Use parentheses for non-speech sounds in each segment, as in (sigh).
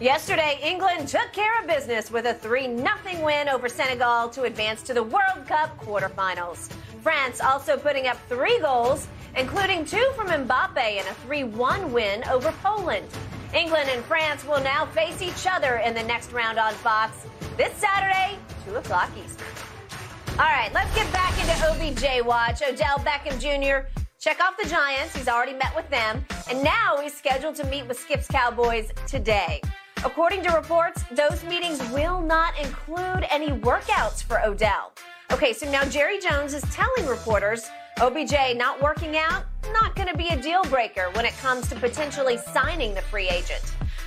Yesterday, England took care of business with a 3 0 win over Senegal to advance to the World Cup quarterfinals. France also putting up three goals, including two from Mbappe in a 3 1 win over Poland. England and France will now face each other in the next round on Fox this Saturday, 2 o'clock Eastern. All right, let's get back into OBJ watch. Odell Beckham Jr. check off the Giants. He's already met with them. And now he's scheduled to meet with Skip's Cowboys today. According to reports, those meetings will not include any workouts for Odell. Okay, so now Jerry Jones is telling reporters OBJ not working out, not going to be a deal breaker when it comes to potentially signing the free agent.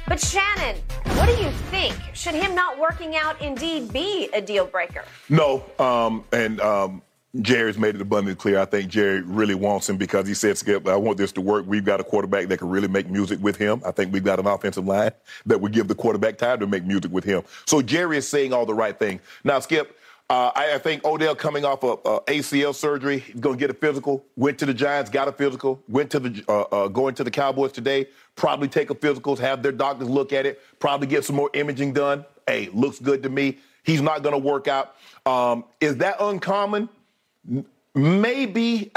But Shannon, what do you think? Should him not working out indeed be a deal breaker? No, um, and um, Jerry's made it abundantly clear. I think Jerry really wants him because he said, Skip, I want this to work. We've got a quarterback that can really make music with him. I think we've got an offensive line that would give the quarterback time to make music with him. So Jerry is saying all the right things. Now, Skip, uh, I, I, think Odell coming off of uh, ACL surgery, going to get a physical. Went to the Giants, got a physical. Went to the uh, uh, going to the Cowboys today. Probably take a physical, have their doctors look at it. Probably get some more imaging done. Hey, looks good to me. He's not going to work out. Um, is that uncommon? Maybe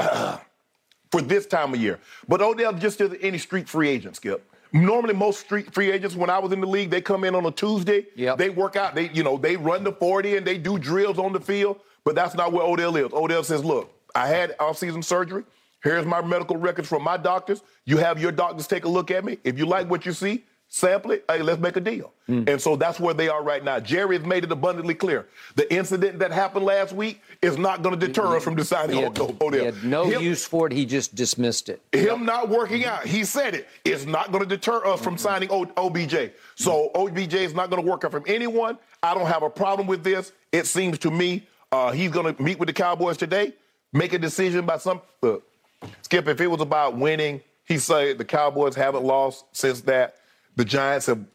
(clears throat) for this time of year. But Odell just isn't any street free agent, Skip. Normally, most street free agents, when I was in the league, they come in on a Tuesday. Yep. They work out. They, you know, they run the 40 and they do drills on the field. But that's not where Odell is. Odell says, "Look, I had off-season surgery. Here's my medical records from my doctors. You have your doctors take a look at me. If you like what you see, sample it. Hey, let's make a deal. Mm. And so that's where they are right now. Jerry has made it abundantly clear. The incident that happened last week is not going to deter us from deciding he had, Odell. He had no him, use for it. He just dismissed it. Him not working out, he said it, is not going to deter us from mm-hmm. signing o- OBJ. So OBJ is not going to work out from anyone. I don't have a problem with this. It seems to me uh, he's going to meet with the Cowboys today, make a decision by some. Look, Skip, if it was about winning, he said the Cowboys haven't lost since that. The Giants have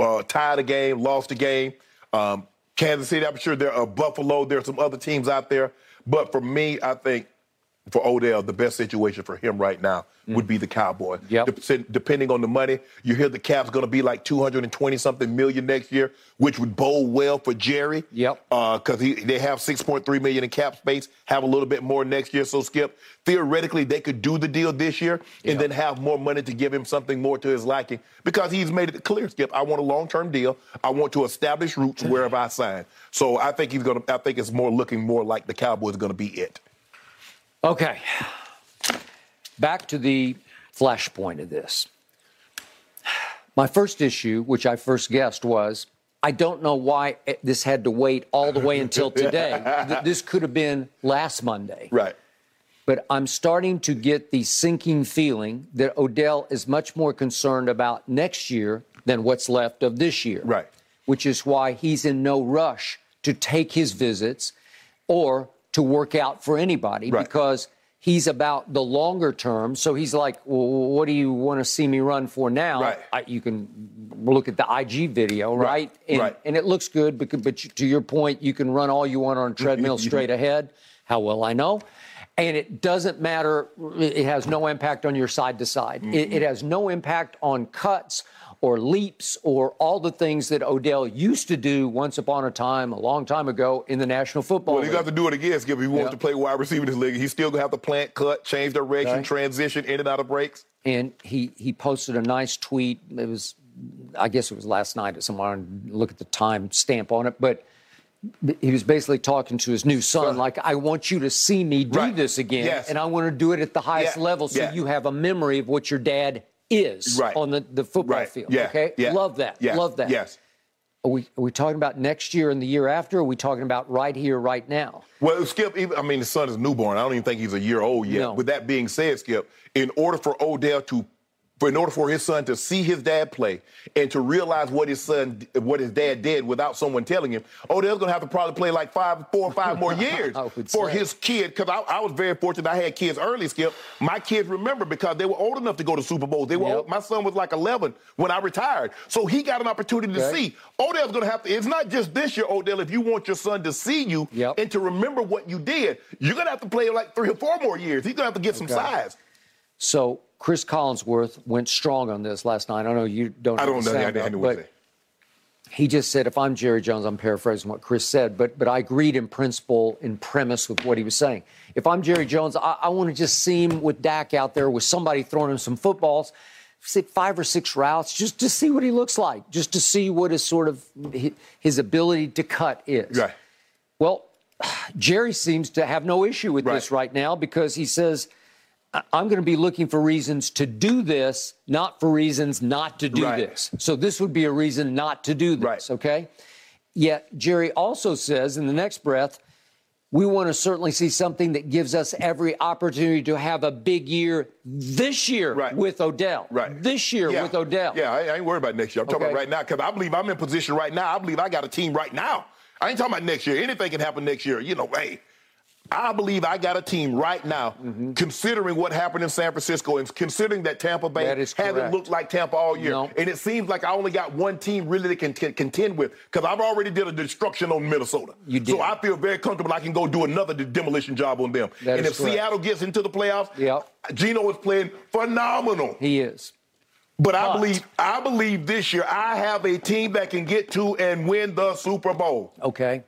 uh, tied a game, lost a game. Um, Kansas City, I'm sure there are Buffalo. There are some other teams out there. But for me, I think for Odell, the best situation for him right now mm. would be the Cowboy. Yep. De- depending on the money, you hear the cap's going to be like 220 something million next year, which would bode well for Jerry. Yep. Because uh, they have 6.3 million in cap space, have a little bit more next year. So Skip, theoretically, they could do the deal this year and yep. then have more money to give him something more to his liking because he's made it clear, Skip. I want a long-term deal. I want to establish roots wherever I sign. So I think he's going to. I think it's more looking more like the Cowboys going to be it. Okay. Back to the flashpoint of this. My first issue, which I first guessed, was I don't know why this had to wait all the way until (laughs) today. this could have been last Monday. Right. But I'm starting to get the sinking feeling that Odell is much more concerned about next year than what's left of this year. Right. Which is why he's in no rush to take his visits or to work out for anybody right. because he's about the longer term. So he's like, well, what do you want to see me run for now? Right. I, you can look at the IG video, right? right. And, right. and it looks good, but, but to your point, you can run all you want on a mm-hmm. treadmill mm-hmm. straight ahead. How well I know. And it doesn't matter, it has no impact on your side to side. It, mm-hmm. it has no impact on cuts or leaps or all the things that Odell used to do once upon a time, a long time ago in the National Football Well, League. he got to do it again, Skip. If he wants to play wide receiver in this league, he's still going to have to plant, cut, change direction, right. transition in and out of breaks. And he, he posted a nice tweet. It was, I guess it was last night at somewhere, look at the time stamp on it. But he was basically talking to his new son, like, I want you to see me do right. this again. Yes. And I want to do it at the highest yeah. level so yeah. you have a memory of what your dad is right. on the, the football right. field. Yeah. Okay? Yeah. Love that. Yes. Love that. Yes. Are we, are we talking about next year and the year after? Or are we talking about right here, right now? Well, Skip, I mean, the son is newborn. I don't even think he's a year old yet. No. With that being said, Skip, in order for Odell to for in order for his son to see his dad play and to realize what his son, what his dad did without someone telling him, Odell's going to have to probably play like five, four or five more (laughs) years for say. his kid. Because I, I, was very fortunate. I had kids early, Skip. My kids remember because they were old enough to go to Super Bowls. They were. Yep. Old, my son was like 11 when I retired, so he got an opportunity to see. Odell's going to have to. It's not just this year, Odell. If you want your son to see you Yep. and to remember what you did, you're going to have to play like three or four more years. He's going to have to get some size. So Chris Collinsworth went strong on this last night. I know you don't. I don't know. understand I didn't know what but he just said, if I'm Jerry Jones, I'm paraphrasing what Chris said, but but I agreed in principle, in premise with what he was saying. If I'm Jerry Jones, I, I want to just see him with Dak out there with somebody throwing him some footballs, say five or six routes, just to see what he looks like, just to see what his sort of his ability to cut is. Right. Well, (sighs) Jerry seems to have no issue with right. this right now because he says – I'm going to be looking for reasons to do this, not for reasons not to do right. this. So this would be a reason not to do this, right. okay? Yet Jerry also says in the next breath, we want to certainly see something that gives us every opportunity to have a big year this year right. with Odell. Right. This year yeah. with Odell. Yeah, I, I, ain't worried about next year. I'm okay. talking about right now because I believe I'm in position right now. I believe I got a team right now. I ain't talking about next year. Anything can happen next year. You know, hey, I believe I got a team right now, mm-hmm. considering what happened in San Francisco and considering that Tampa Bay hasn't looked like Tampa all year. No. And it seems like I only got one team really to can, can contend with because I've already did a destruction on Minnesota. You did. So I feel very comfortable I can go do another demolition job on them. That and if correct. Seattle gets into the playoffs, yep. Geno is playing phenomenal. He is. But, but I believe I believe this year I have a team that can get to and win the Super Bowl. Okay.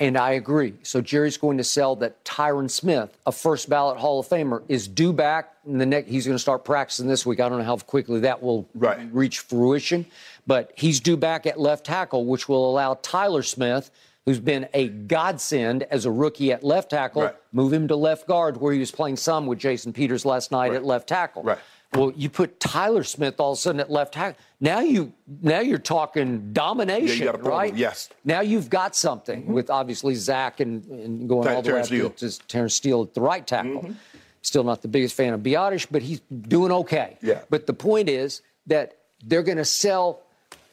And I agree. So Jerry's going to sell that Tyron Smith, a first ballot Hall of Famer, is due back. In the next, he's going to start practicing this week. I don't know how quickly that will right. reach fruition, but he's due back at left tackle, which will allow Tyler Smith, who's been a godsend as a rookie at left tackle, right. move him to left guard, where he was playing some with Jason Peters last night right. at left tackle. Right. Well, you put Tyler Smith all of a sudden at left tackle. Now you now you're talking domination, yeah, right? Yes. Now you've got something mm-hmm. with obviously Zach and, and going all the way up to, to Terence Steele at the right tackle. Mm-hmm. Still not the biggest fan of Biadasz, but he's doing okay. Yeah. But the point is that they're going to sell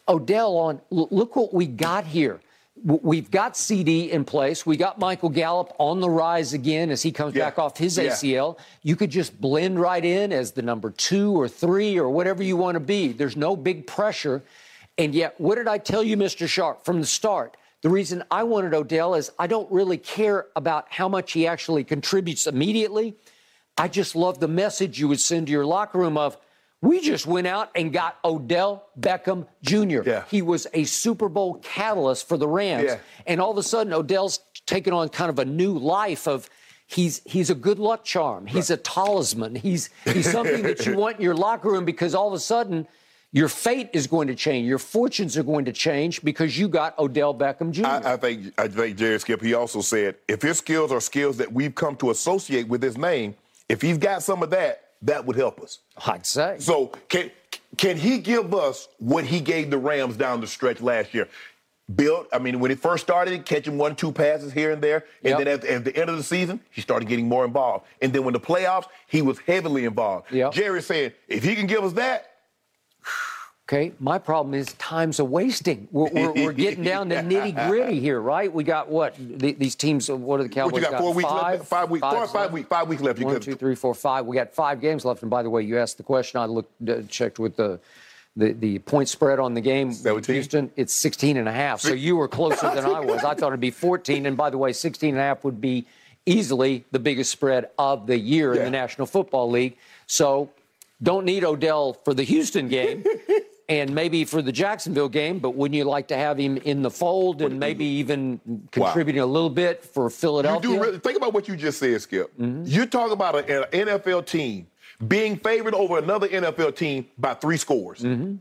Odell on. Look what we got here. We've got CD in place. We got Michael Gallup on the rise again as he comes yeah. back off his ACL. Yeah. You could just blend right in as the number two or three or whatever you want to be. There's no big pressure. And yet, what did I tell you, Mr. Sharp, from the start? The reason I wanted Odell is I don't really care about how much he actually contributes immediately. I just love the message you would send to your locker room of, we just went out and got Odell Beckham Jr. Yeah. He was a Super Bowl catalyst for the Rams. Yeah. And all of a sudden, Odell's taken on kind of a new life of he's he's a good luck charm. He's right. a talisman. He's he's something that you want in your locker room because all of a sudden your fate is going to change. Your fortunes are going to change because you got Odell Beckham Jr. I, I think I think Jared Skip. He also said if his skills are skills that we've come to associate with his name, if he's got some of that, that would help us. I'd say. So can can he give us what he gave the Rams down the stretch last year? Built, I mean, when he first started, catching one, two passes here and there, and yep. then at, at, the end of the season, he started getting more involved. And then when the playoffs, he was heavily involved. Yep. Jerry said, if he can give us that, Okay, my problem is time's a wasting. We're, we're, we're getting down to (laughs) nitty gritty here, right? We got what the, these teams? What are the Cowboys? What you got? Four weeks five, left. Five weeks. Five, four, five weeks. Five weeks left. One, two, three, four, five. We got five games left. And by the way, you asked the question. I looked, uh, checked with the. The, the point spread on the game Houston, it's 16 and a half. So you were closer than I was. I thought it'd be 14. And by the way, 16 and a half would be easily the biggest spread of the year yeah. in the National Football League. So don't need Odell for the Houston game. (laughs) and maybe for the Jacksonville game, but wouldn't you like to have him in the fold and maybe even contributing wow. a little bit for Philadelphia? You do really, think about what you just said, Skip. Mm-hmm. You talk about an NFL team being favored over another NFL team by three scores. Mm-hmm.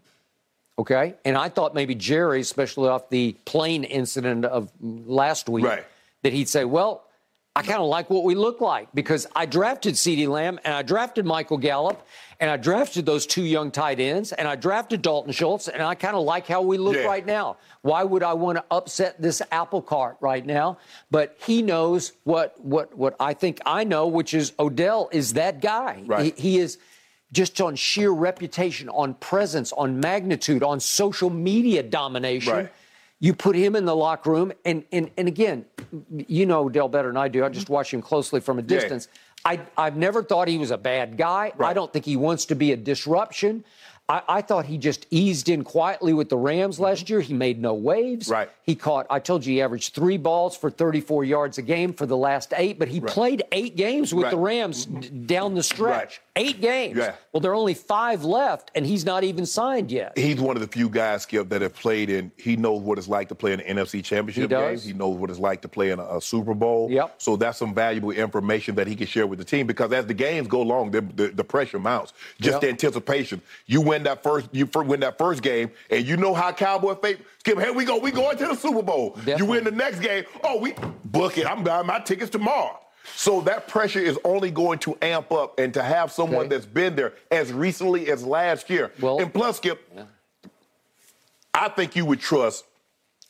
Okay, and I thought maybe Jerry, especially off the plane incident of last week, right. that he'd say, "Well, I kind of like what we look like because I drafted CeeDee Lamb and I drafted Michael Gallup and I drafted those two young tight ends and I drafted Dalton Schultz and I kind of like how we look yeah. right now. Why would I want to upset this apple cart right now? But he knows what what what I think I know, which is Odell is that guy. Right. He, he is just on sheer reputation, on presence, on magnitude, on social media domination. Right you put him in the locker room, and and and again, you know Dell better than I do. I just watch him closely from a distance. Yeah. I I've never thought he was a bad guy. Right. I don't think he wants to be a disruption. I, I, thought he just eased in quietly with the Rams last mm-hmm. year. He made no waves. Right. He caught, I told you, he averaged three balls for 34 yards a game for the last eight, but he right. played eight games with right. the Rams mm-hmm. d- down the stretch. Right. eight games. Yeah. Well, there are only five left, and he's not even signed yet. He's one of the few guys, Skip, that have played in. He knows what it's like to play in an NFC Championship He does. game. He knows what it's like to play in a, a Super Bowl. Yep. So that's some valuable information that he can share with the team because as the games go along, the, the, the pressure mounts. Just Yep. the anticipation. You win that first, you win that first game, and you know how Cowboy fate. Skip, here we go. We going to the Super Bowl. You win the next game. Oh, we book it. I'm buying my tickets tomorrow. So that pressure is only going to amp up, and to have someone Okay. that's been there as recently as last year, Well- and plus, Skip, I think you would trust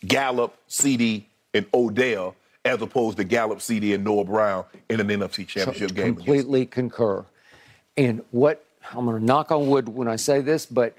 Gallup, CD, and Odell as opposed to Gallup, CD, and Noah Brown in an NFC Championship game. against- Completely concur. And what I'm going to knock on wood when I say this, but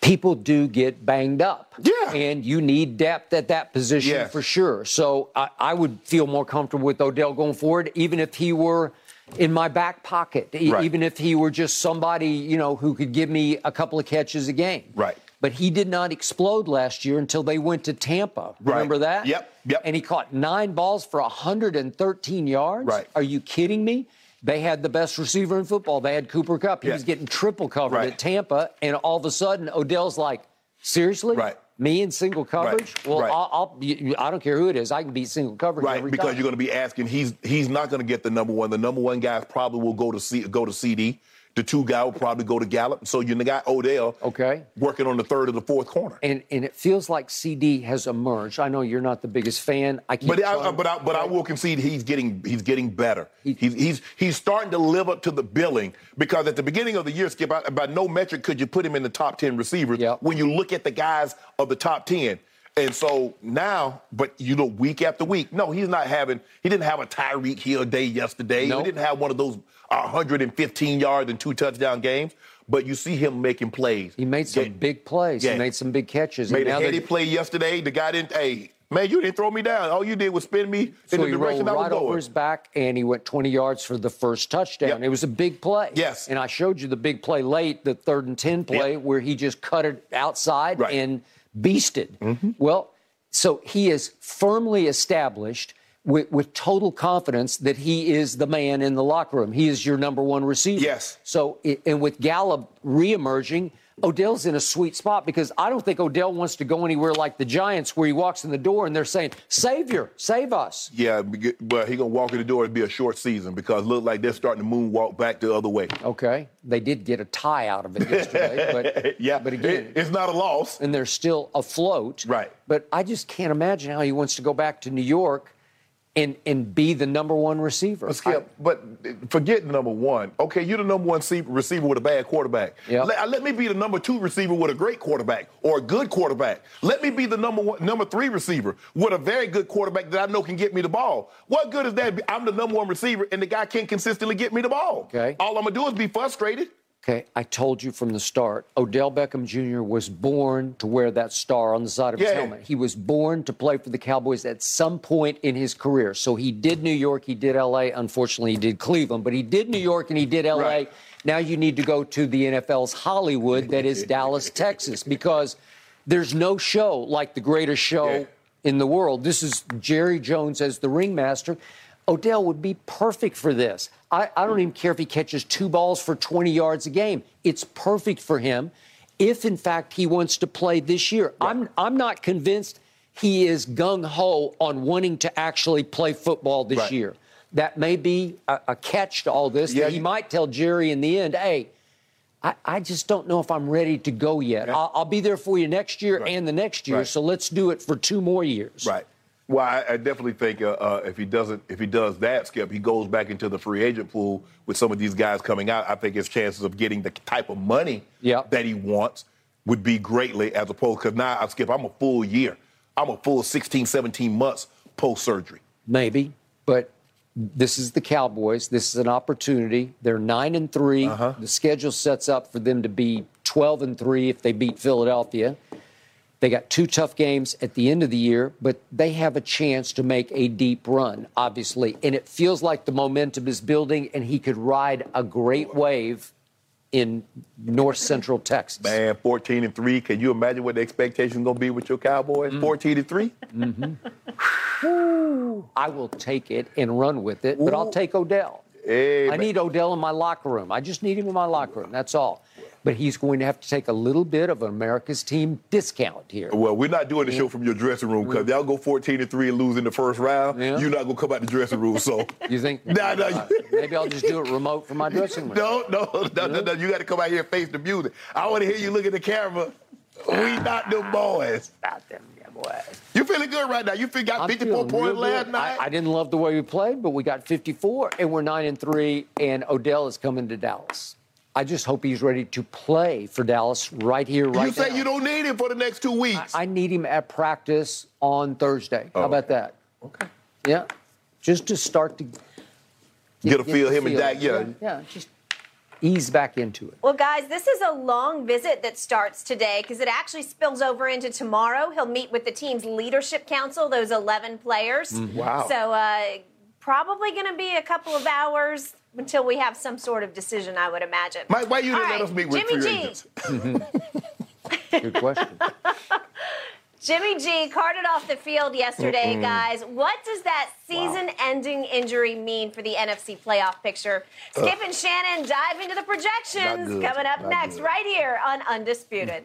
people do get banged up. Yeah. And you need depth at that position for sure. So I, I would feel more comfortable with Odell going forward, even if he were in my back pocket, e- Right. even if he were just somebody, you know, who could give me a couple of catches a game. Right. But he did not explode last year until they went to Tampa. Right. Remember that? Yep, yep. And he caught nine balls for 113 yards. Right. Are you kidding me? They had the best receiver in football. They had Cooper Kupp. He Yeah. was getting triple covered Right. at Tampa, and all of a sudden Odell's like, "Seriously? Right. Me in single coverage? Well, Right. I'll, I'll you- I don't care who it is. I can beat single coverage Right, because time. you're going to be asking. He's he's not going to get the number one. The number one guys probably will go to C, go to CD. The two guy will probably go to Gallup. So you got Odell. Okay. Working on the third or the fourth corner. and and it feels like CD has emerged. I know you're not the biggest fan. I keep But I, but I, but I will concede he's getting he's getting better. He's he's he's starting to live up to the billing because at the beginning of the year, Skip, by, by no metric could you put him in the top ten receivers. Yep. When you look at the guys of the top ten, and so now, but you know, week after week, no, he's not having. He didn't have a Tyreek Hill day yesterday. Nope. He didn't have one of those 115 yards and two touchdown games. But you see him making plays. he made some Yeah. big plays. Yeah. He made some big catches. Made and a now heady they- play yesterday. The guy didn't. Hey, man, you didn't throw me down. All you did was spin me So in the direction rolled I was right going. over his back, and he went 20 yards for the first touchdown. Yep. It was a big play. Yes. And I showed you the big play late, the third and 10 play, Yep. where he just cut it outside Right. and beasted. Mm-hmm. Well, so he is firmly established with, with total confidence that he is the man in the locker room. He is your number one receiver. Yes. So, and with Gallup reemerging, Odell's in a sweet spot because I don't think Odell wants to go anywhere like the Giants where he walks in the door and they're saying, Savior, save us. Yeah, but he gonna walk in the door. It'll be a short season because look like they're starting to moonwalk back the other way. Okay. They did get a tie out of it yesterday, (laughs) but yeah, but again, it's not a loss. and they're still afloat. Right. But I just can't imagine how he wants to go back to New York and and be the number one receiver. Skip, but forget number one. Okay, you're the number one receiver with a bad quarterback. Yep. Let, uh, let me be the number two receiver with a great quarterback or a good quarterback. Let me be the number one, number three receiver with a very good quarterback that I know can get me the ball. What good is that? I'm the number one receiver and the guy can't consistently get me the ball. Okay. All I'm gonna do is be frustrated. Okay, I told you from the start, Odell Beckham Jr. was born to wear that star on the side of his Yeah. helmet. He was born to play for the Cowboys at some point in his career. So he did New York, he did LA. Unfortunately, he did Cleveland, but he did New York and he did LA. Right. Now you need to go to the NFL's Hollywood, that is (laughs) Dallas, Texas, because there's no show like the greatest show Yeah. in the world. This is Jerry Jones as the ringmaster. Odell would be perfect for this. I, I don't even care if he catches two balls for 20 yards a game. It's perfect for him if, in fact, he wants to play this year. I'm, I'm not convinced he is gung ho on wanting to actually play football this Right. year. That may be a, a catch to all this. Yeah, that he you- might tell Jerry in the end, hey, I, I just don't know if I'm ready to go yet. Yeah. I'll, I'll be there for you next year Right. and the next year. So let's do it for two more years. Right. Well, I, I definitely think uh, uh, if he doesn't, if he does that, Skip, he goes back into the free agent pool with some of these guys coming out. I think his chances of getting the type of money Yeah. that he wants would be greatly as opposed because now, uh, Skip, I'm a full year, I'm a full 16, 17 months post surgery. Maybe, but this is the Cowboys. This is an opportunity. They're nine and 3 Uh-huh. The schedule sets up for them to be twelve and three if they beat Philadelphia. They got two tough games at the end of the year, but they have a chance to make a deep run, obviously. And it feels like the momentum is building, and he could ride a great wave in north central Texas. Man, 14 and three. Can you imagine what the expectation going to be with your Cowboys? Mm-hmm. 14 and three. Mm-hmm. I will take it and run with it, but I'll take Odell. Hey, I need Odell in my locker room. I just need him in my locker room. That's all. But he's going to have to take a little bit of America's team discount here. Well, we're not doing the show from your dressing room because y'all go 14 and 3 and lose in the first round. Yeah. You're not going to come out the dressing room. So, (laughs) You think? Nah, nah, uh, (laughs) maybe I'll just do it remote from my dressing room. (laughs) no, no, no, no, no. You got to come out here and face the music. I want to hear you look at the camera. We not them boys. About them, yeah, boy. You feeling good right now? You got 54 points last good. night? I, I didn't love the way we played, but we got 54, and we're nine and three. And Odell is coming to Dallas. I just hope he's ready to play for Dallas right here, right now. you say now. you don't need him for the next two weeks. I need him at practice on Thursday. How about that? okay. Yeah, just to start to Get a feel, the him and feel. Dak, yeah. yeah, just ease back into it. Well, guys, this is a long visit that starts today because it actually spills over into tomorrow. He'll meet with the team's leadership council, those 11 players. Wow. So, uh, probably going to be a couple of hours until we have some sort of decision, I would imagine. Mike, why you All didn't let right, us meet with Jimmy free G. agents? (laughs) Good question. (laughs) Jimmy G carted off the field yesterday, guys. What does that season ending injury mean for the NFC playoff picture? Skip and Shannon dive into the projections coming up Not next, good. right here on Undisputed.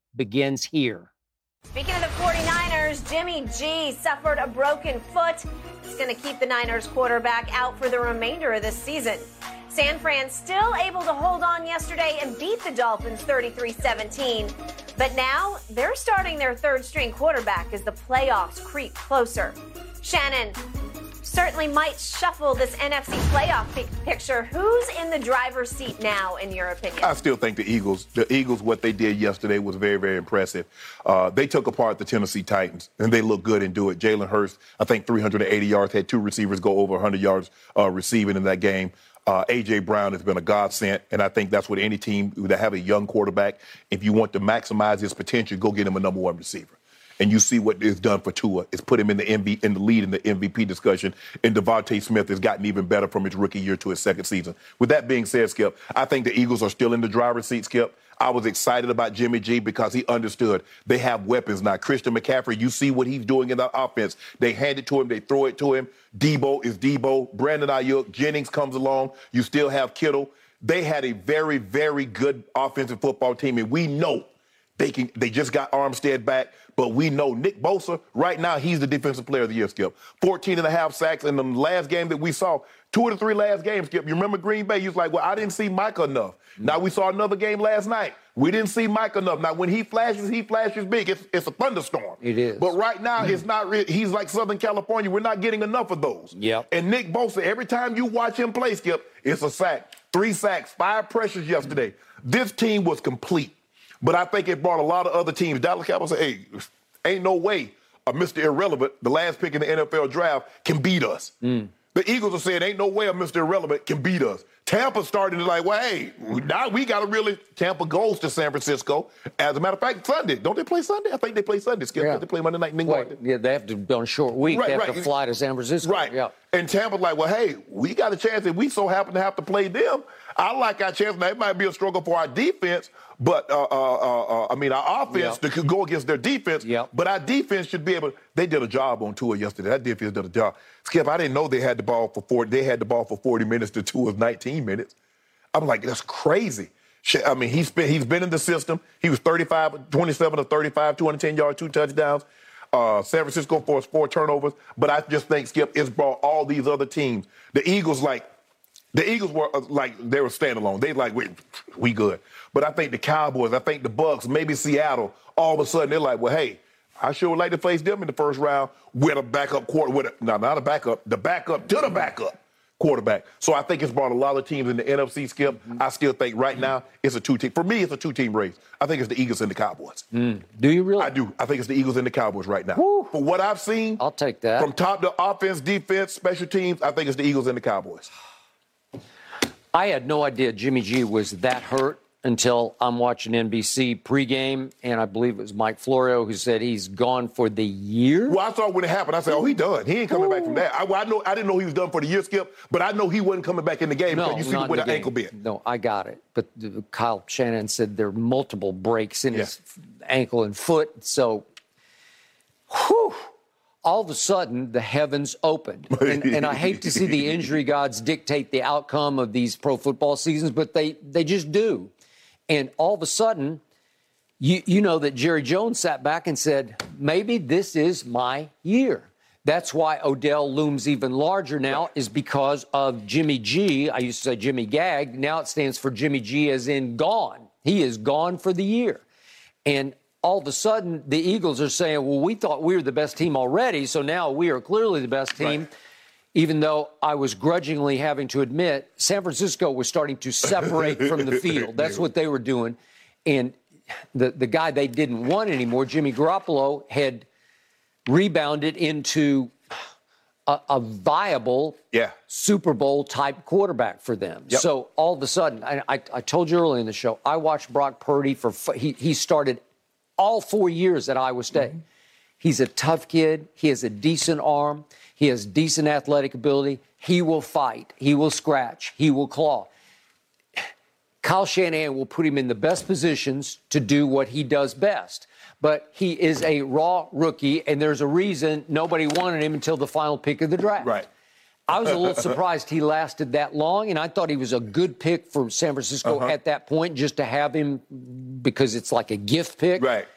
begins here. Speaking of the 49ers, Jimmy G suffered a broken foot. It's going to keep the Niners quarterback out for the remainder of this season. San Fran still able to hold on yesterday and beat the Dolphins 33 17. But now they're starting their third string quarterback as the playoffs creep closer. Shannon certainly might shuffle this NFC playoff pic- picture. Who's in the driver's seat now, in your opinion? I still think the Eagles, the Eagles, what they did yesterday was very, very impressive. Uh, they took apart the Tennessee Titans, and they look good and do it. Jalen Hurts, I think 380 yards, had two receivers go over 100 yards uh, receiving in that game. Uh, AJ Brown has been a godsend, and I think that's what any team that have a young quarterback, if you want to maximize his potential, go get him a number one receiver. And you see what it's done for Tua. It's put him in the MV, in the lead in the MVP discussion. And DeVonta Smith has gotten even better from his rookie year to his second season. With that being said, Skip, I think the Eagles are still in the driver's seat, Skip. I was excited about Jimmy G because he understood they have weapons now. Christian McCaffrey, you see what he's doing in the offense. They hand it to him, they throw it to him. Deebo is Deebo. Brandon Aiyuk, Jennings comes along. You still have Kittle. They had a very, very good offensive football team, and we know they can. They just got Armstead back, but we know Nick Bosa right now. He's the defensive player of the year. Skip 14 and a half sacks in the last game that we saw. Two of the three last games. Skip, you remember Green Bay? You was like, well, I didn't see Mike enough. Mm-hmm. Now we saw another game last night. We didn't see Mike enough. Now when he flashes, he flashes big. It's, it's a thunderstorm. It is. But right now, it's (clears throat) not. Re- he's like Southern California. We're not getting enough of those. Yep. And Nick Bosa, every time you watch him play, Skip, it's a sack. Three sacks, five pressures yesterday. This team was complete. But I think it brought a lot of other teams. Dallas Cowboys said, hey, ain't no way a Mr. Irrelevant, the last pick in the NFL draft, can beat us. Mm. The Eagles are saying, ain't no way a Mr. Irrelevant can beat us. Tampa started to like, well, hey, now we got to really. Tampa goes to San Francisco. As a matter of fact, Sunday. Don't they play Sunday? I think they play Sunday. Skip. Yeah. They play Monday night in England. Yeah, they have to be on a short week. Right, they have right. to fly to San Francisco. Right. Yeah. And Tampa's like, well, hey, we got a chance, and we so happen to have to play them. I like our chance. Now it might be a struggle for our defense, but uh, uh, uh, uh, I mean our offense Yep. to go against their defense. Yep. But our defense should be able. They did a job on Tua yesterday. That defense did a job. Skip, I didn't know they had the ball for 40. They had the ball for 40 minutes to two of 19 minutes. I'm like, that's crazy. I mean, he's been he's been in the system. He was 35, 27 of 35, 210 yards, two touchdowns. Uh, San Francisco forced four turnovers, but I just think Skip it's brought all these other teams. The Eagles like the Eagles were uh, like they were standalone. They like we we good. But I think the Cowboys, I think the Bucks, maybe Seattle, all of a sudden they're like, well, hey, I sure would like to face them in the first round with a backup quarter. With a, no, not a backup, the backup to the backup quarterback. So I think it's brought a lot of teams in the NFC. Skip, I still think right now it's a two team. For me, it's a two team race. I think it's the Eagles and the Cowboys. Do you really? I do. I think it's the Eagles and the Cowboys right now. Woo. For what I've seen, I'll take that. From top to offense, defense, special teams, I think it's the Eagles and the Cowboys. I had no idea Jimmy G was that hurt until I'm watching NBC pregame, and I believe it was Mike Florio who said he's gone for the year. Well, I saw when it happened. I said, "Oh, he done. He ain't coming back from that." I, well, I know. I didn't know he was done for the year, Skip, but I know he wasn't coming back in the game No, because you see where the ankle bit. No, I got it. But Kyle Shanahan said there are multiple breaks in his ankle and foot. So, all of a sudden, the heavens opened. (laughs) And, and I hate to see the injury gods dictate the outcome of these pro football seasons, but they, they just do. And all of a sudden, you, you know that Jerry Jones sat back and said, maybe this is my year. That's why Odell looms even larger now, is because of Jimmy G. I used to say Jimmy Gag. Now it stands for Jimmy G, as in gone. He is gone for the year. And all of a sudden, the Eagles are saying, well, we thought we were the best team already, so now we are clearly the best team. Right. Even though I was grudgingly having to admit San Francisco was starting to separate from the (laughs) field. That's what they were doing. And the, the guy they didn't want anymore, Jimmy Garoppolo, had rebounded into a, a viable Yeah. Super Bowl type quarterback for them. Yep. So all of a sudden, I, I, I told you earlier in the show, I watched Brock Purdy for he he started all four years at Iowa State. Mm-hmm. He's a tough kid. He has a decent arm. He has decent athletic ability. He will fight. He will scratch. He will claw. Kyle Shanahan will put him in the best positions to do what he does best. But he is a raw rookie, and there's a reason nobody wanted him until the final pick of the draft. Right. I was a little surprised he lasted that long, and I thought he was a good pick for San Francisco Uh-huh. at that point, just to have him because it's like a gift pick. Right.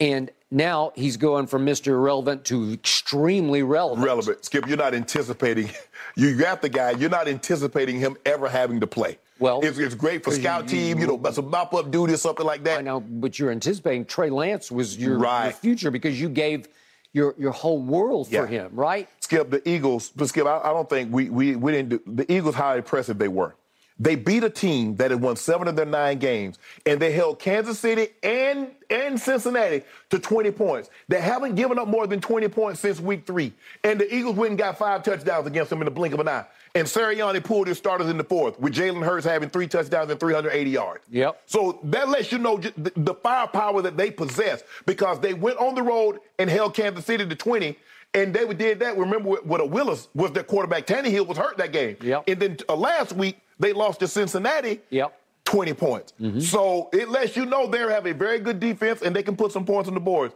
And now he's going from Mr. Irrelevant to extremely relevant. Relevant. Skip, you're not anticipating. You got the guy. You're not anticipating him ever having to play. Well, it's, it's great for scout you- team. You know, some mop up duty or something like that. I know, but you're anticipating Trey Lance was your, your future because you gave your your whole world Yeah. for him, right? Skip, the Eagles, but Skip, I, I don't think we, we, we didn't do, the Eagles, how impressive they were. They beat a team that had won seven of their nine games, and they held Kansas City and, and Cincinnati to 20 points. They haven't given up more than 20 points since week three. And the Eagles went and got five touchdowns against them in the blink of an eye. And Sirianni pulled his starters in the fourth, with Jalen Hurts having three touchdowns and 380 yards. Yep. So that lets you know the, firepower that they possess because they went on the road and held Kansas City to 20. And they did that. Remember, what a Willis was their quarterback. Tannehill was hurt that game. Yep. And then uh, last week they lost to Cincinnati. Yep. 20 points. Mm-hmm. So it lets you know they have a very good defense and they can put some points on the board.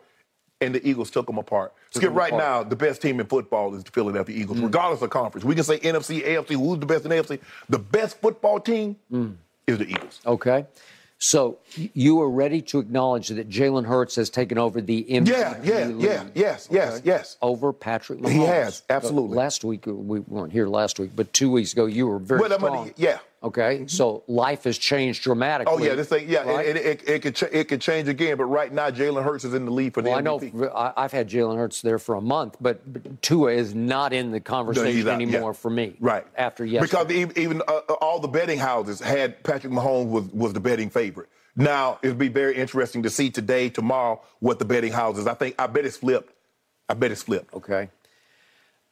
And the Eagles took them apart. Skip, them right apart. Mm. now, the best team in football is the Philadelphia Eagles, regardless of conference. We can say NFC, AFC, who's the best in AFC? The best football team Mm. is the Eagles. Okay. So you are ready to acknowledge that Jalen Hurts has taken over the MVP Yeah, yeah, lead yeah, yes, yes, yes. over Patrick Mahomes. He has, But absolutely. last week we weren't here last week, but two weeks ago you were very Well, I mean, yeah. Okay, so life has changed dramatically. Oh yeah, this thing, yeah, right? it, it, it, it could ch- it could change again. But right now, Jalen Hurts is in the lead for the Well, I know I, I've had Jalen Hurts there for a month, but, but Tua is not in the No, conversation yeah. anymore for me. Right. After yesterday. Because even, uh, uh, all the betting houses had Patrick Mahomes was, was the betting favorite. Now, it'll be very interesting to see today, tomorrow, what the betting houses. I think, I bet it's flipped. I bet it's flipped. Okay.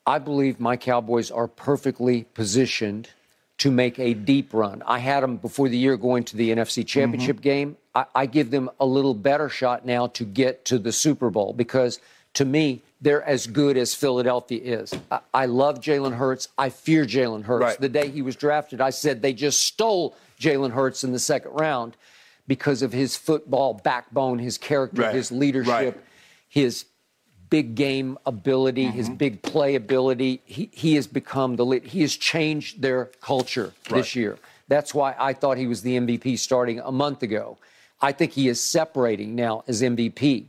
I believe my Cowboys are perfectly positioned to make a deep run. I had them before the year going to the NFC Championship mm-hmm. game. I, I give them a little better shot now to get to the Super Bowl because to me, they're as good as Philadelphia is. I, I love Jalen Hurts. I fear Jalen Hurts. Right. The day he was drafted, I said they just stole Jalen Hurts in the second round because of his football backbone, his character, right. his leadership, right. his big game ability, mm-hmm. his big play ability. He, he has become the lead. He has changed their culture right. this year. That's why I thought he was the MVP starting a month ago. I think he is separating now as MVP.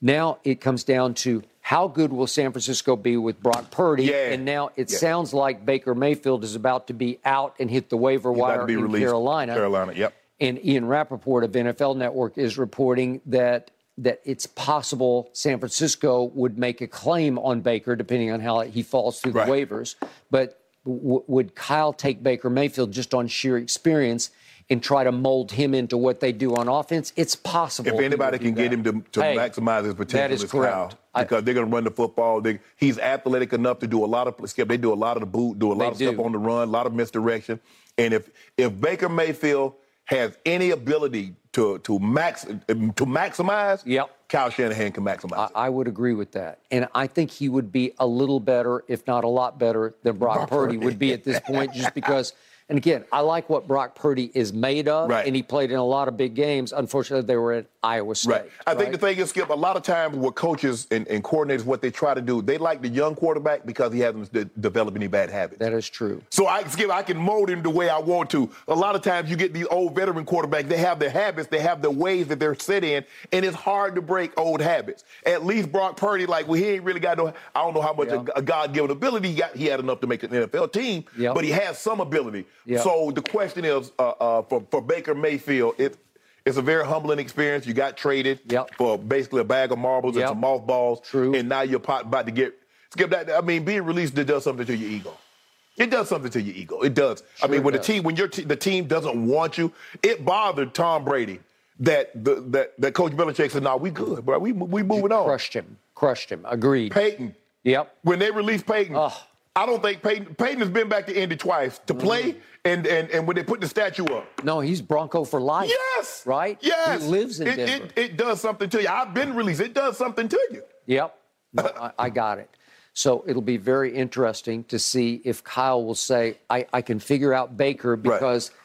Now it comes down to how good will San Francisco be with Brock Purdy? Yeah. And now it yeah. sounds like Baker Mayfield is about to be out and hit the waiver He's wire in. Carolina. Carolina, yep. And Ian Rapoport of NFL Network is reporting that that it's possible San Francisco would make a claim on Baker, depending on how he falls through right. the waivers. But w- would Kyle take Baker Mayfield just on sheer experience? and try to mold him into what they do on offense, it's possible. If anybody can get him to, to hey, maximize his potential, that is correct. Kyle, because I, they're going to run the football. They, he's athletic enough to do a lot of skip. They do a lot of the boot, do a lot of do. stuff on the run, a lot of misdirection. And if if Baker Mayfield has any ability to to max to maximize, yep. Kyle Shanahan can maximize. I, I, would agree with that, and I think he would be a little better, if not a lot better, than Brock Purdy would be at this point, just because and again, I like what Brock Purdy is made of, right. and he played in a lot of big games. Unfortunately, they were at Iowa State. Right. I right? think the thing is, Skip, a lot of times what coaches and, and, coordinators, what they try to do, they like the young quarterback because he hasn't de- developed any bad habits. That is true. So I, Skip, I can mold him the way I want to. A lot of times you get these old veteran quarterbacks, they have their habits, they have the ways that they're set in, and it's hard to break old habits. At least Brock Purdy, like, well, he ain't really got no, I don't know how much yeah. a, a God-given ability he got. He had enough to make an NFL team, yep. but he has some ability. Yep. So the question is, uh, uh, for, for Baker Mayfield, it, it's a very humbling experience. You got traded yep. for basically a bag of marbles yep. and some mothballs. True. And now you're about to get skip that. I mean, being released it does something to your ego. It does something to your ego. It does. Sure I mean, when does. the team when your te- the team doesn't want you, it bothered Tom Brady that the, that that Coach Belichick said, "No, nah, we good, bro. We we moving on." Crushed him. Crushed him. Agreed. Peyton. Yep. When they released Peyton, oh. I don't think Peyton Peyton has been back to Indy twice to play mm-hmm and, and, and when they put the statue up. No, he's Bronco for life. Yes. Right? Yes. He lives in it, Denver. It, it does something to you. I've been released. It does something to you. Yep. No, (laughs) I, I, got it. So it'll be very interesting to see if Kyle will say, I, I can figure out Baker because right.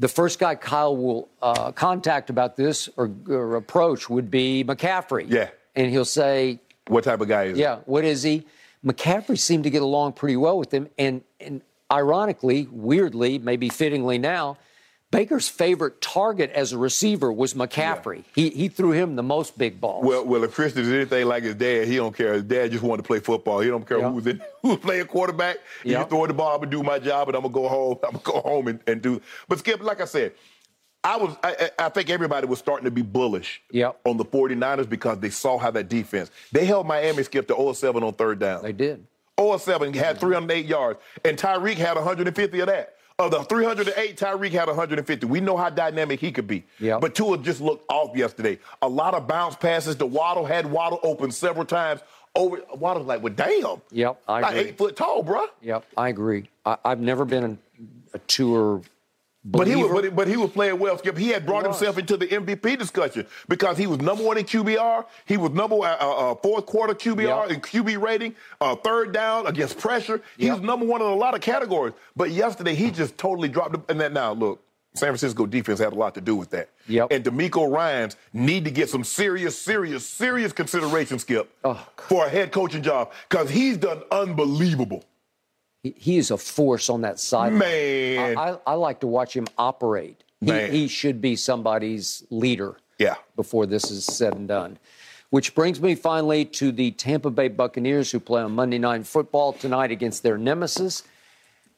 the first guy Kyle will uh, contact about this or, or approach would be McCaffrey. Yeah. And he'll say, What type of guy is he? yeah, he? what is he? McCaffrey seemed to get along pretty well with him. And, and ironically, weirdly, maybe fittingly now, Baker's favorite target as a receiver was McCaffrey. Yeah. He, he threw him the most big balls. Well, well, if Christian is anything like his dad, he don't care. His dad just wanted to play football. He don't care yep. who's in, (laughs) who's playing quarterback. Yep. You throw the ball, I'm gonna do my job, and I'm gonna go home. (laughs) I'm gonna go home and, and do. But Skip, like I said, I was I, I, think everybody was starting to be bullish yep. on the 49ers because they saw how that defense. They held Miami skip to 0-7 on third down. They did. 0-7 had mm-hmm. 308 yards, and Tyreek had 150 of that. Of the 308, Tyreek had 150. We know how dynamic he could be. Yep. But Tua just looked off yesterday. A lot of bounce passes to Waddle, had Waddle open several times. Over Waddle's like, well, damn. Yep, I agree. Like eight foot tall, bro. Yep, I agree. I, have never been a, a tour but he was, but, but, he was playing well, Skip. He had brought he himself into the MVP discussion because he was number one in QBR. He was number uh, uh, fourth quarter QBR yep. in QB rating, uh, third down against pressure. He yep. was number one in a lot of categories. But yesterday he just totally dropped. And that now look, San Francisco defense had a lot to do with that. Yep. And DeMeco Ryans need to get some serious, serious, serious consideration, Skip, oh, for a head coaching job because he's done unbelievable he is a force on that side. Man, I, I, I, like to watch him operate. He, he, should be somebody's leader. Yeah. Before this is said and done. Which brings me finally to the Tampa Bay Buccaneers, who play on Monday Night Football tonight against their nemesis.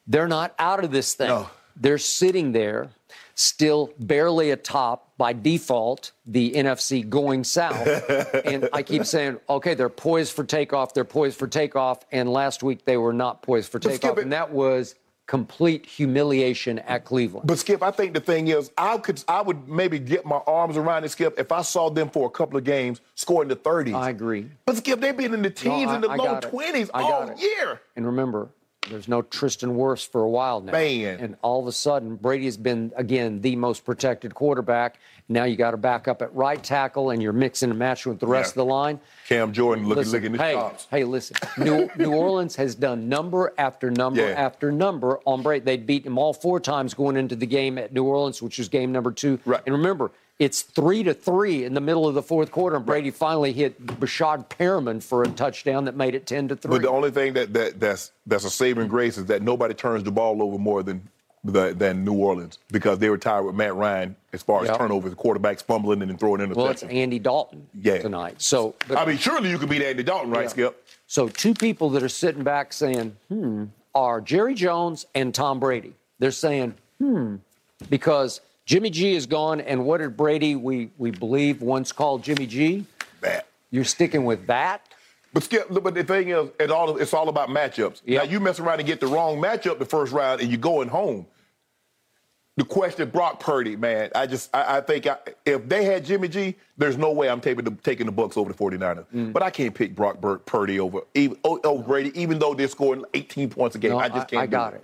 They're not out of this thing. No. They're sitting there, still barely atop by default the NFC going south. (laughs) and I keep saying, okay, they're poised for takeoff. They're poised for takeoff. And last week they were not poised for takeoff. and that was complete humiliation at Cleveland. But Skip, I think the thing is, I could, I would maybe get my arms around it, Skip, if I saw them for a couple of games scoring the 30s. I agree. But Skip, they've been in the teens no, I, and the I low 20s all year. And remember, There's no Tristan Wirfs for a while now. Man. And all of a sudden, Brady has been, again, the most protected quarterback. Now you got to back up at right tackle, and you're mixing and matching with the rest Yeah. of the line. Cam Jordan looking, Listen, looking at hey, chops. hey, listen. New, New Orleans has done number after number Yeah. after number on Brady. They beat him all four times going into the game at New Orleans, which was game number two. Right. And remember, it's three to three in the middle of the fourth quarter, and Brady finally hit Breshad Perriman for a touchdown that made it ten to three. But the only thing that, that that's that's a saving grace is that nobody turns the ball over more than the, than New Orleans because they were tired with Matt Ryan as far as Yep. turnovers, quarterbacks fumbling and then throwing interceptions. well, it's. Andy Dalton Yeah. tonight. So, but, I mean, surely you could beat Andy Dalton, right, Yeah. Skip? so two people that are sitting back saying, "Hmm," are Jerry Jones and Tom Brady. They're saying, "Hmm," because Jimmy G is gone, and what did Brady we we believe once called Jimmy G? That. You're sticking with that. But Skip, but the thing is, it all it's all about matchups. Yeah. Now you mess around and get the wrong matchup the first round, and you're going home. The question, Brock Purdy, man, I just I, I think I, if they had Jimmy G, there's no way I'm taking the taking the Bucks over the 49ers. Mm. But I can't pick Brock Bur- Purdy over even oh, oh, Brady, even though they're scoring 18 points a game. No, I just can't. I do got it.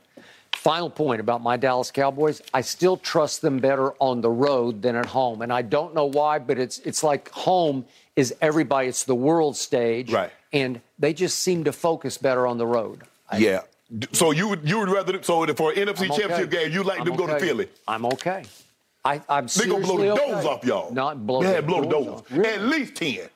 Final point about my Dallas Cowboys. I still trust them better on the road than at home, and I don't know why, but it's it's like home is everybody. It's the world stage, Right. And they just seem to focus better on the road. I- Yeah. So you would you would rather so for an NFC okay. Championship game, you like I'm them go to. Philly? I'm okay. I, I'm They gonna blow the okay. doors off y'all. Not blow yeah, the blow the doors. Really? At least ten.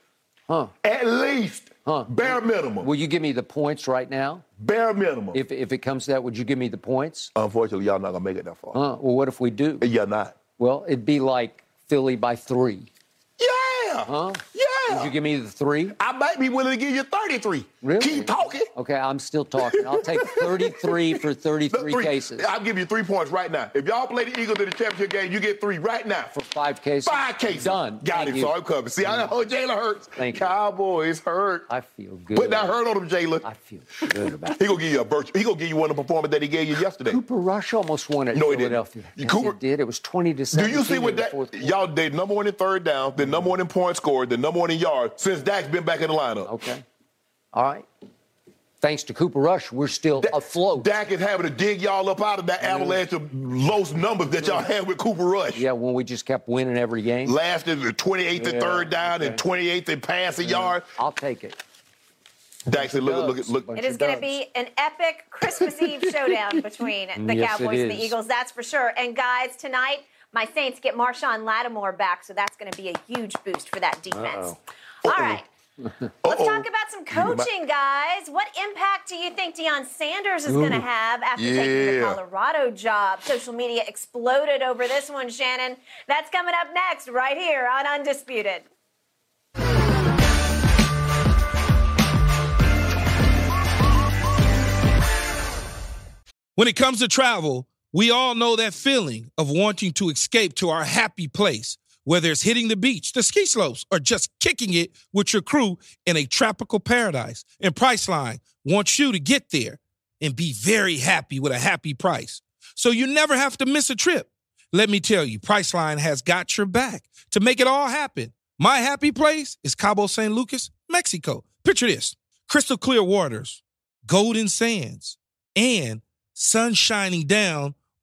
Huh. At least. Huh. Bare minimum. Will you give me the points right now? Bare minimum. If if it comes to that, would you give me the points? Unfortunately, y'all not gonna make it that far. Huh. well, what if we do? You're not. Well, it'd be like Philly by three. Yeah. Huh? Yeah. Would you give me the three? I might be willing to give you 33. Really? Keep talking. Okay, I'm still talking. I'll take 33 (laughs) for 33 Three. cases. I'll give you three points right now. If y'all play the Eagles in the championship game, you get three right now. For five cases. Five cases. Done. Got Thank it. you. So I'm coming. See, I know Jalen hurts. Thank you. Cowboys hurt. I feel good. Put that hurt on him, Jalen. I feel good about it. He gonna give you a virtue. He gonna give you one of the performance that he gave you yesterday. Cooper Rush almost won it. No, he didn't. Philadelphia. You- Yes, Cooper- it did. It was 20 to Do you see what that y'all they number one in third down, the number one in points scored, the number one in yards since Dak's been back in the lineup. Okay. All right. Thanks to Cooper Rush, we're still Da- afloat. Dak is having to dig y'all up out of that avalanche of low numbers that y'all had with Cooper Rush. yeah, when we just kept winning every game. Last is the 28th and third down and okay. 28th and passing yard. I'll take it. Dak said, look, look, look, Bunch It is going to be an epic Christmas Eve (laughs) showdown between the Yes, Cowboys and the. Eagles, that's for sure. And guys, tonight, my Saints get Marshon Lattimore back, so that's going to be a huge boost for that defense. All right. (laughs) Let's Uh-oh. talk about some (laughs) coaching, guys. What impact do you think Deion Sanders is going to have after taking the Colorado job? Social media exploded over this one, Shannon. That's coming up next, right here on Undisputed. When it comes to travel, we all know that feeling of wanting to escape to our happy place, whether it's hitting the beach, the ski slopes, or just kicking it with your crew in a tropical paradise. And Priceline wants you to get there and be very happy with a happy price. So you never have to miss a trip. Let me tell you, Priceline has got your back to make it all happen. My happy place is Cabo San Lucas, Mexico. Picture this crystal clear waters, golden sands, and sun shining down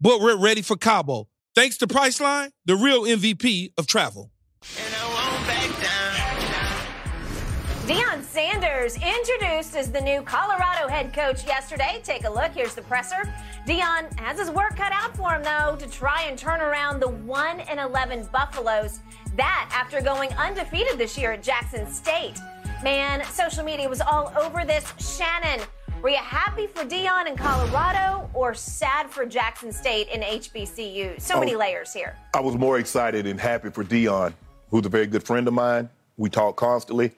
but we're ready for Cabo. Thanks to Priceline, the real MVP of travel. Deion Sanders introduced as the new Colorado head coach yesterday. Take a look. Here's the presser. Deion has his work cut out for him, though, to try and turn around the 1 and 11 Buffaloes. That after going undefeated this year at Jackson State. Man, social media was all over this. Shannon, were you happy for Deion in Colorado or sad for Jackson State in HBCU? So many Oh. layers here. I was more excited and happy for Deion, who's a very good friend of mine. We talk constantly.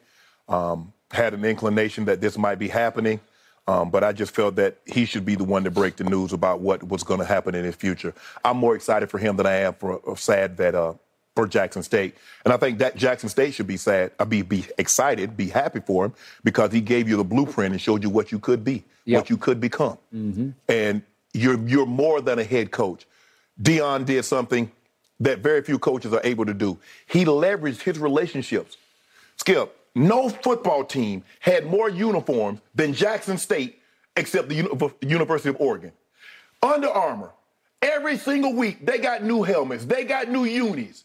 Um, had an inclination that this might be happening, um, but I just felt that he should be the one to break the news about what was going to happen in his future. I'm more excited for him than I am for or sad that uh, for Jackson State, and I think that Jackson State should be sad. Be be excited, be happy for him because he gave you the blueprint and showed you what you could be, Yep. what you could become, mm-hmm. and you're you're more than a head coach. Deion did something that very few coaches are able to do. He leveraged his relationships. Skip, no football team had more uniforms than Jackson State except the Uni- University of Oregon. Under Armour, every single week they got new helmets, they got new unis.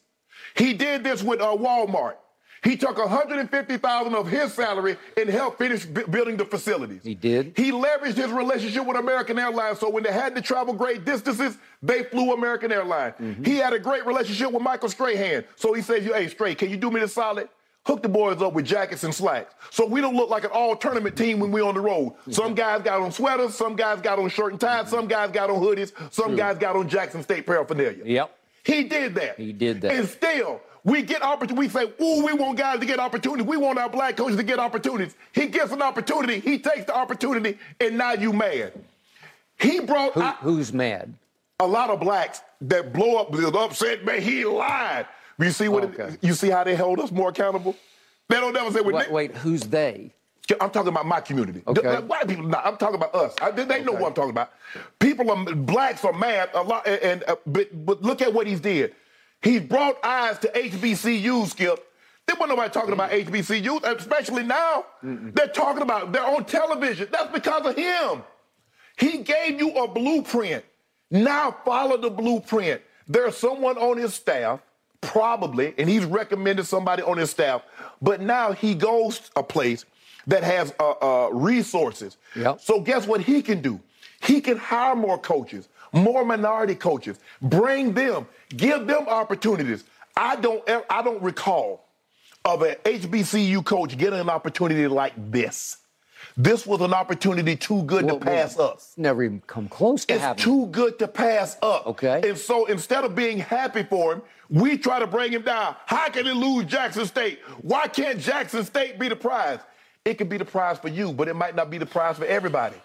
He did this with uh, Walmart. He took 150,000 of his salary and helped finish bu- building the facilities. He did? He leveraged his relationship with American Airlines, so when they had to travel great distances, they flew American Airlines. Mm-hmm. He had a great relationship with Michael Strahan, so he says, "Hey, Stray, can you do me this solid? Hook the boys up with jackets and slacks, so we don't look like an all-tournament team when we're on the road. Mm-hmm. Some guys got on sweaters, some guys got on shirt and ties, some guys got on hoodies, some guys got on Jackson State paraphernalia. Yep. He did that. He did that. And still, we get opportunity. We say, "Ooh, we want guys to get opportunities. We want our black coaches to get opportunities." He gets an opportunity. He takes the opportunity, and now you mad. He brought Who, out who's mad? a lot of blacks that blow up, the upset. Man, he lied. You see what? it- you see how they hold us more accountable? They don't never say. Well, Wait, wait, who's they? I'm talking about my community. Okay. The- White people, not. I'm talking about us. I, they they know what I'm talking about. People, are, blacks are mad a lot, and, and uh, but, but look at what he's did. He brought eyes to HBCU, Skip. There wasn't nobody talking about HBCUs, especially now. They're talking about they're on television. That's because of him. He gave you a blueprint. Now follow the blueprint. There's someone on his staff, probably, and he's recommended somebody on his staff, but now he goes a place that has uh, uh, resources. Yep. So guess what he can do? He can hire more coaches, more minority coaches, bring them, give them opportunities. I don't, I don't recall of an HBCU coach getting an opportunity like this. This was an opportunity too good Well, to pass well, up. Never even come close to It's having. too good to pass up. Okay. And so instead of being happy for him, we try to bring him down. How can he lose Jackson State? Why can't Jackson State be the prize? It could be the prize for you, but it might not be the prize for everybody.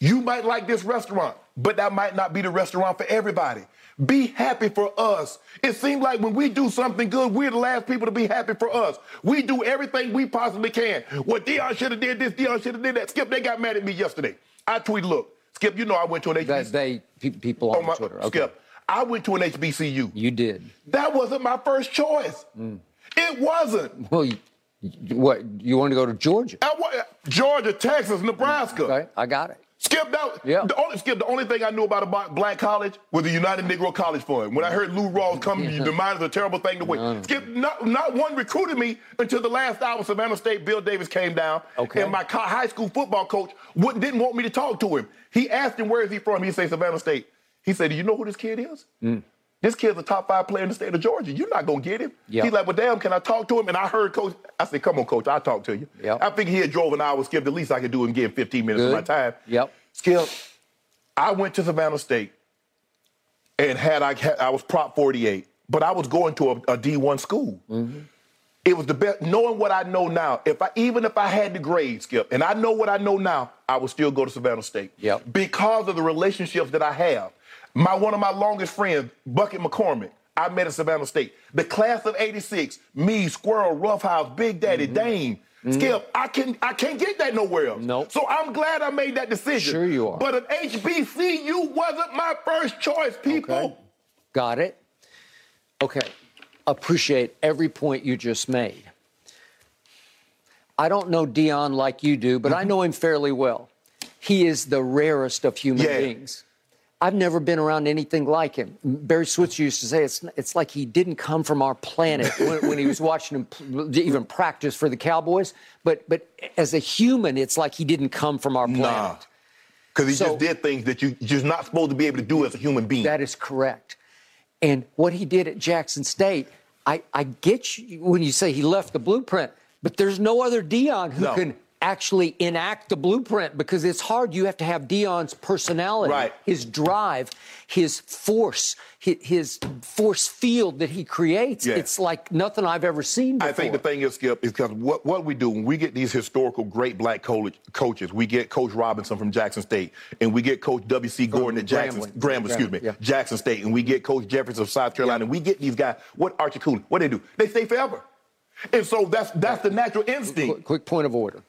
You might like this restaurant, but that might not be the restaurant for everybody. Be happy for us. It seems like when we do something good, we're the last people to be happy for us. We do everything we possibly can. Well, Deion should have did this, Deion should have did that. Skip, they got mad at me yesterday. I tweet, look, Skip, you know I went to an HBCU. that they pe- people on Oh, my- Twitter. Okay. Skip, I went to an HBCU. You did. That wasn't my first choice. Mm. It wasn't. Well, you- what you want to go to Georgia? I Georgia, Texas, Nebraska. Okay, I got it. Skip that. Yeah. The only Skip. The only thing I knew about a black college was the United Negro College Fund. When I heard Lou Rawls come, Yeah. the mind is a terrible thing to wait. Skip. Not, not one recruited me until the last hour. Savannah State. Bill Davis came down. Okay. And my high school football coach wouldn't, didn't want me to talk to him. He asked him where is he from. He said Savannah State. He said, "Do you know who this kid is?" Mm. This kid's a top five player in the state of Georgia. You're not gonna get him. Yeah. He's like, well, damn, can I talk to him? And I heard coach. I said, come on, coach, I'll talk to you. Yeah. I think he had drove an hour. Skip. The least I could do and give 15 minutes of my time. Yep. Skip, I went to Savannah State and had I had, I was Prop 48, but I was going to a, a D1 school. Mm-hmm. It was the best. Knowing what I know now, if I even if I had the grade, Skip, and I know what I know now, I would still go to Savannah State. Yep. Because of the relationships that I have. My one of my longest friends, Bucket McCormick, I met at Savannah State. The class of '86, me, Squirrel, Roughhouse, Big Daddy, mm-hmm. Dame. Mm-hmm. Skip, I can I can't get that nowhere else. Nope. So I'm glad I made that decision. Sure you are. But an HBCU wasn't my first choice, people. Okay. Got it. Okay. Appreciate every point you just made. I don't know Deion like you do, but I mm-hmm. know him fairly well. He is the rarest of human Yeah. beings. I've never been around anything like him. Barry Switzer used to say it's it's like he didn't come from our planet (laughs) when, when he was watching him even practice for the Cowboys. But but as a human, it's like he didn't come from our planet. Nah. Because he So- just did things that you, you're not supposed to be able to do as a human being. That is correct. And what he did at Jackson State, I, I get you when you say he left the blueprint, but there's no other Deion who No. can actually enact the blueprint because it's hard. You have to have Deion's personality, Right. his drive, his force, his, force field that he creates. Yeah. It's like nothing I've ever seen before. I think the thing is, Skip, is because what, what we do when we get these historical great black college coaches, we get Coach Robinson from Jackson State, and we get Coach W.C. Gorden at Jackson, Grambling. Grambling, excuse me, yeah. Jackson State, and we get Coach Jeffries of South Carolina, and we get these guys. What Archie Cooley? What they do? They stay forever, and so that's that's the natural instinct. Quick, quick point of order.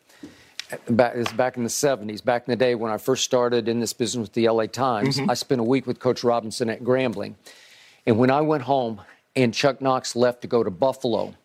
Back, this back in the 70s, back in the day when I first started in this business with the LA Times. Mm-hmm. I spent a week with Coach Robinson at Grambling. And when I went home and Chuck Knox left to go to Buffalo,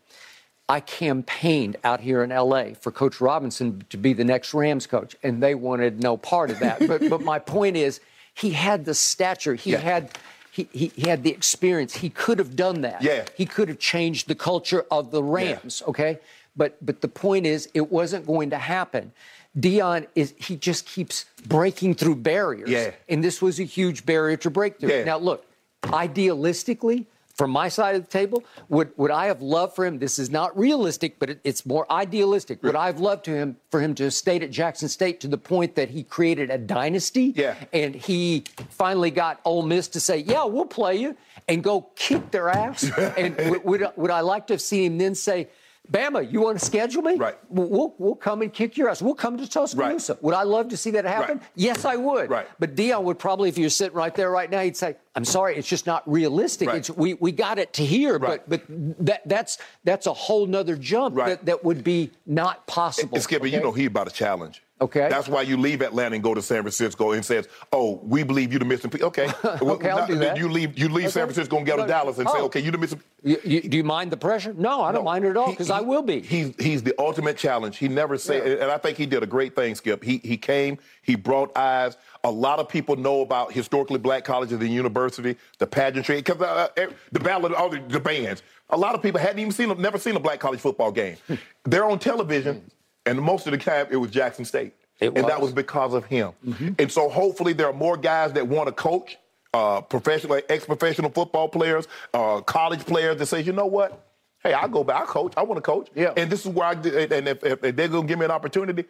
I campaigned out here in LA for Coach Robinson to be the next Rams coach, and they wanted no part of that. (laughs) but, but my point is, he had the stature, he Yeah. had. He, he, he had the experience. He could have done that. Yeah. He could have changed the culture of the Rams, okay? But but the point is it wasn't going to happen. Deion is he just keeps breaking through barriers. Yeah. And this was a huge barrier to break through. Yeah. Now look, idealistically, from my side of the table, would would I have loved for him? This is not realistic, but it, it's more idealistic. Would I have loved to him for him to have stayed at Jackson State to the point that he created a dynasty? Yeah. And he finally got Ole Miss to say, "Yeah, we'll play you," and go kick their ass. (laughs) and would, would would I like to have seen him then say? Bama, you want to schedule me? Right. We'll, we'll, come and kick your ass. We'll come to Tuscaloosa. Would I love to see that happen? Right. Yes, I would. Right. But Deion would probably, if you're sitting right there right now, he'd say, "I'm sorry, it's just not realistic. Right. It's, we we got it to here, Right. but but that that's that's a whole nother jump Right. that, that would be not possible." And Skipper, you know he about a challenge. Okay. That's why you leave Atlanta and go to San Francisco and says, "Oh, we believe you the missing piece." Okay. (laughs) Okay, I'll do that. You leave. You leave San Francisco and go to Dallas and say, oh. "Okay, you the missing." You, you, do you mind the pressure? No, I don't mind it at all because I will be. He's he's the ultimate challenge. He never said, Yeah. and I think he did a great thing, Skip. He he came, he brought eyes. A lot of people know about historically black colleges and university, the pageantry, because uh, eh, the ballot, all the, the bands. A lot of people hadn't even seen, never seen a black college football game. (laughs) They're on television, and most of the time it was Jackson State, It and that was. was because of him. And so hopefully there are more guys that want to coach. Uh, professional, ex-professional football players, uh, college players that say, you know what? Hey, I'll go back. I'll coach. I want to coach. Yeah. And this is where I did, and if, if, if they're gonna give me an opportunity,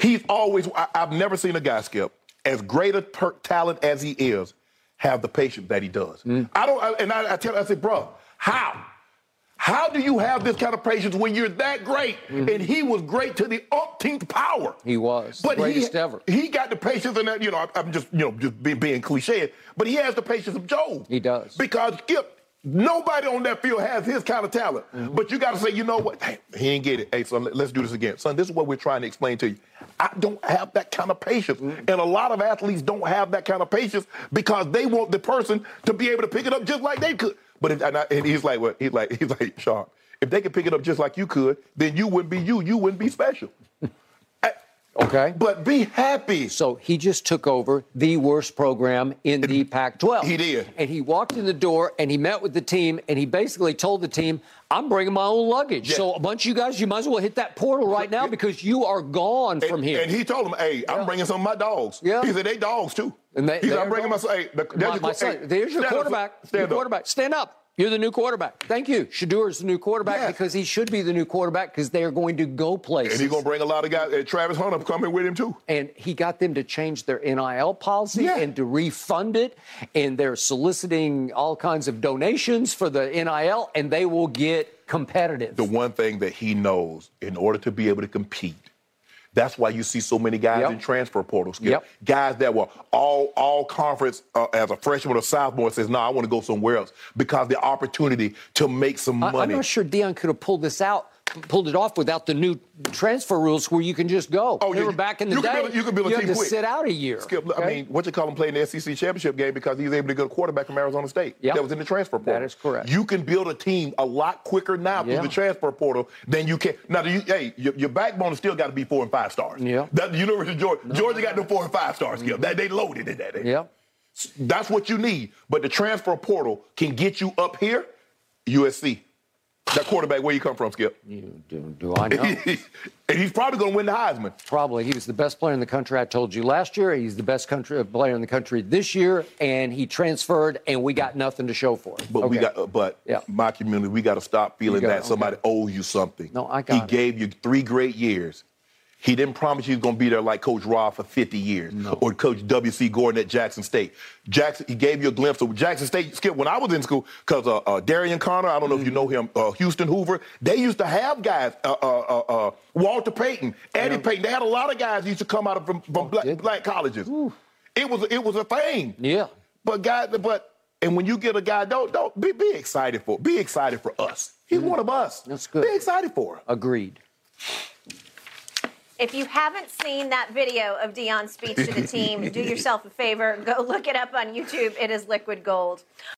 he's always. I, I've never seen a guy skip as great a per, talent as he is, have the patience that he does. Mm. I don't. I, and I, I tell, I say, bro, how? How do you have this kind of patience when you're that great? And he was great to the umpteenth power. Mm-hmm. He was. but Greatest he, ever. He got the patience, and that you know, I'm just you know just being, being cliche, but he has the patience of Job. He does. because Skip. Nobody on that field has his kind of talent. Mm-hmm. But you got to say, you know what? Hey, he ain't get it. Hey, son, let- let's do this again. Son, this is what we're trying to explain to you. I don't have that kind of patience. Mm-hmm. And a lot of athletes don't have that kind of patience because they want the person to be able to pick it up just like they could. But if, and, I, and he's like, what? He's like, (laughs) he's like, Sean, if they could pick it up just like you could, then you wouldn't be you. You wouldn't be special. Okay. But be happy. So he just took over the worst program in the Pac 12. He did. And he walked in the door and he met with the team and he basically told the team, I'm bringing my own luggage. Yeah. So a bunch of you guys, you might as well hit that portal right now because you are gone from here. And he told them, "Hey, I'm Yeah. bringing some of my dogs." Yeah. He said, "They dogs too." And they- he said, "I'm bringing my dogs. son. Hey, the, there's my, your, my son, hey, there's your up, quarterback. Stand your up. quarterback. Stand up. You're the new quarterback. Thank you. Shedeur's the new quarterback Yes. because he should be the new quarterback because they are going to go places. And he's gonna bring a lot of guys. And Travis Hunter coming with him too. and he got them to change their NIL policy Yeah. and to refund it. And they're soliciting all kinds of donations for the NIL, and they will get competitive. The one thing that he knows, in order to be able to compete, that's why you see so many guys Yep. in transfer portals. Yep. Guys that were all all conference uh, as a freshman or sophomore says, "No, I want to go somewhere else," because the opportunity to make some I- money. I'm not sure Deion could have pulled this out, pulled it off without the new transfer rules where you can just go. Oh, Remember you- were back in the you could day, build a- you could build a had team to quick. sit out a year. Skip, I mean, what you call him playing the SEC championship game because he was able to get a quarterback from Arizona State. Yep. That was in the transfer portal. That is correct. You can build a team a lot quicker now Yeah. through the transfer portal than you can. Now, do you, hey, your, your backbone has still got to be four and five stars. Yeah. That, the University of Georgia, Georgia got the four and five stars. Skip. Mm-hmm. That they loaded in that. Yep. That's what you need. But the transfer portal can get you up here. USC. That quarterback, where you come from, Skip? You, do, do I know? (laughs) and he's probably going to win the Heisman. Probably. He was the best player in the country. I told you last year. He's the best country uh, player in the country this year, and he transferred, and we got nothing to show for it. But we got, uh, but Yeah. my community, we got to stop feeling got- that somebody okay. owes you something. No, I got He it. gave you three great years. He didn't promise you he was going to be there like Coach Rob for 50 years or Coach W.C. Gorden at Jackson State. Jackson, he gave you a glimpse of Jackson State. Skip, when I was in school, because uh, uh, Darion Conner, I don't know if you know him, uh, Houston Hoover, they used to have guys, uh, uh, uh, uh, Walter Payton, Eddie Payton. They had a lot of guys used to come out of from, from black, did black colleges. It was it was a thing. Yeah. But guys, but and when you get a guy, don't don't be, be excited for be excited for us. He's one of us. Mm. That's good. Be excited for him. Agreed. If you haven't seen that video of Deion's speech to the team, do yourself a favor. Go look it up on YouTube. It is liquid gold.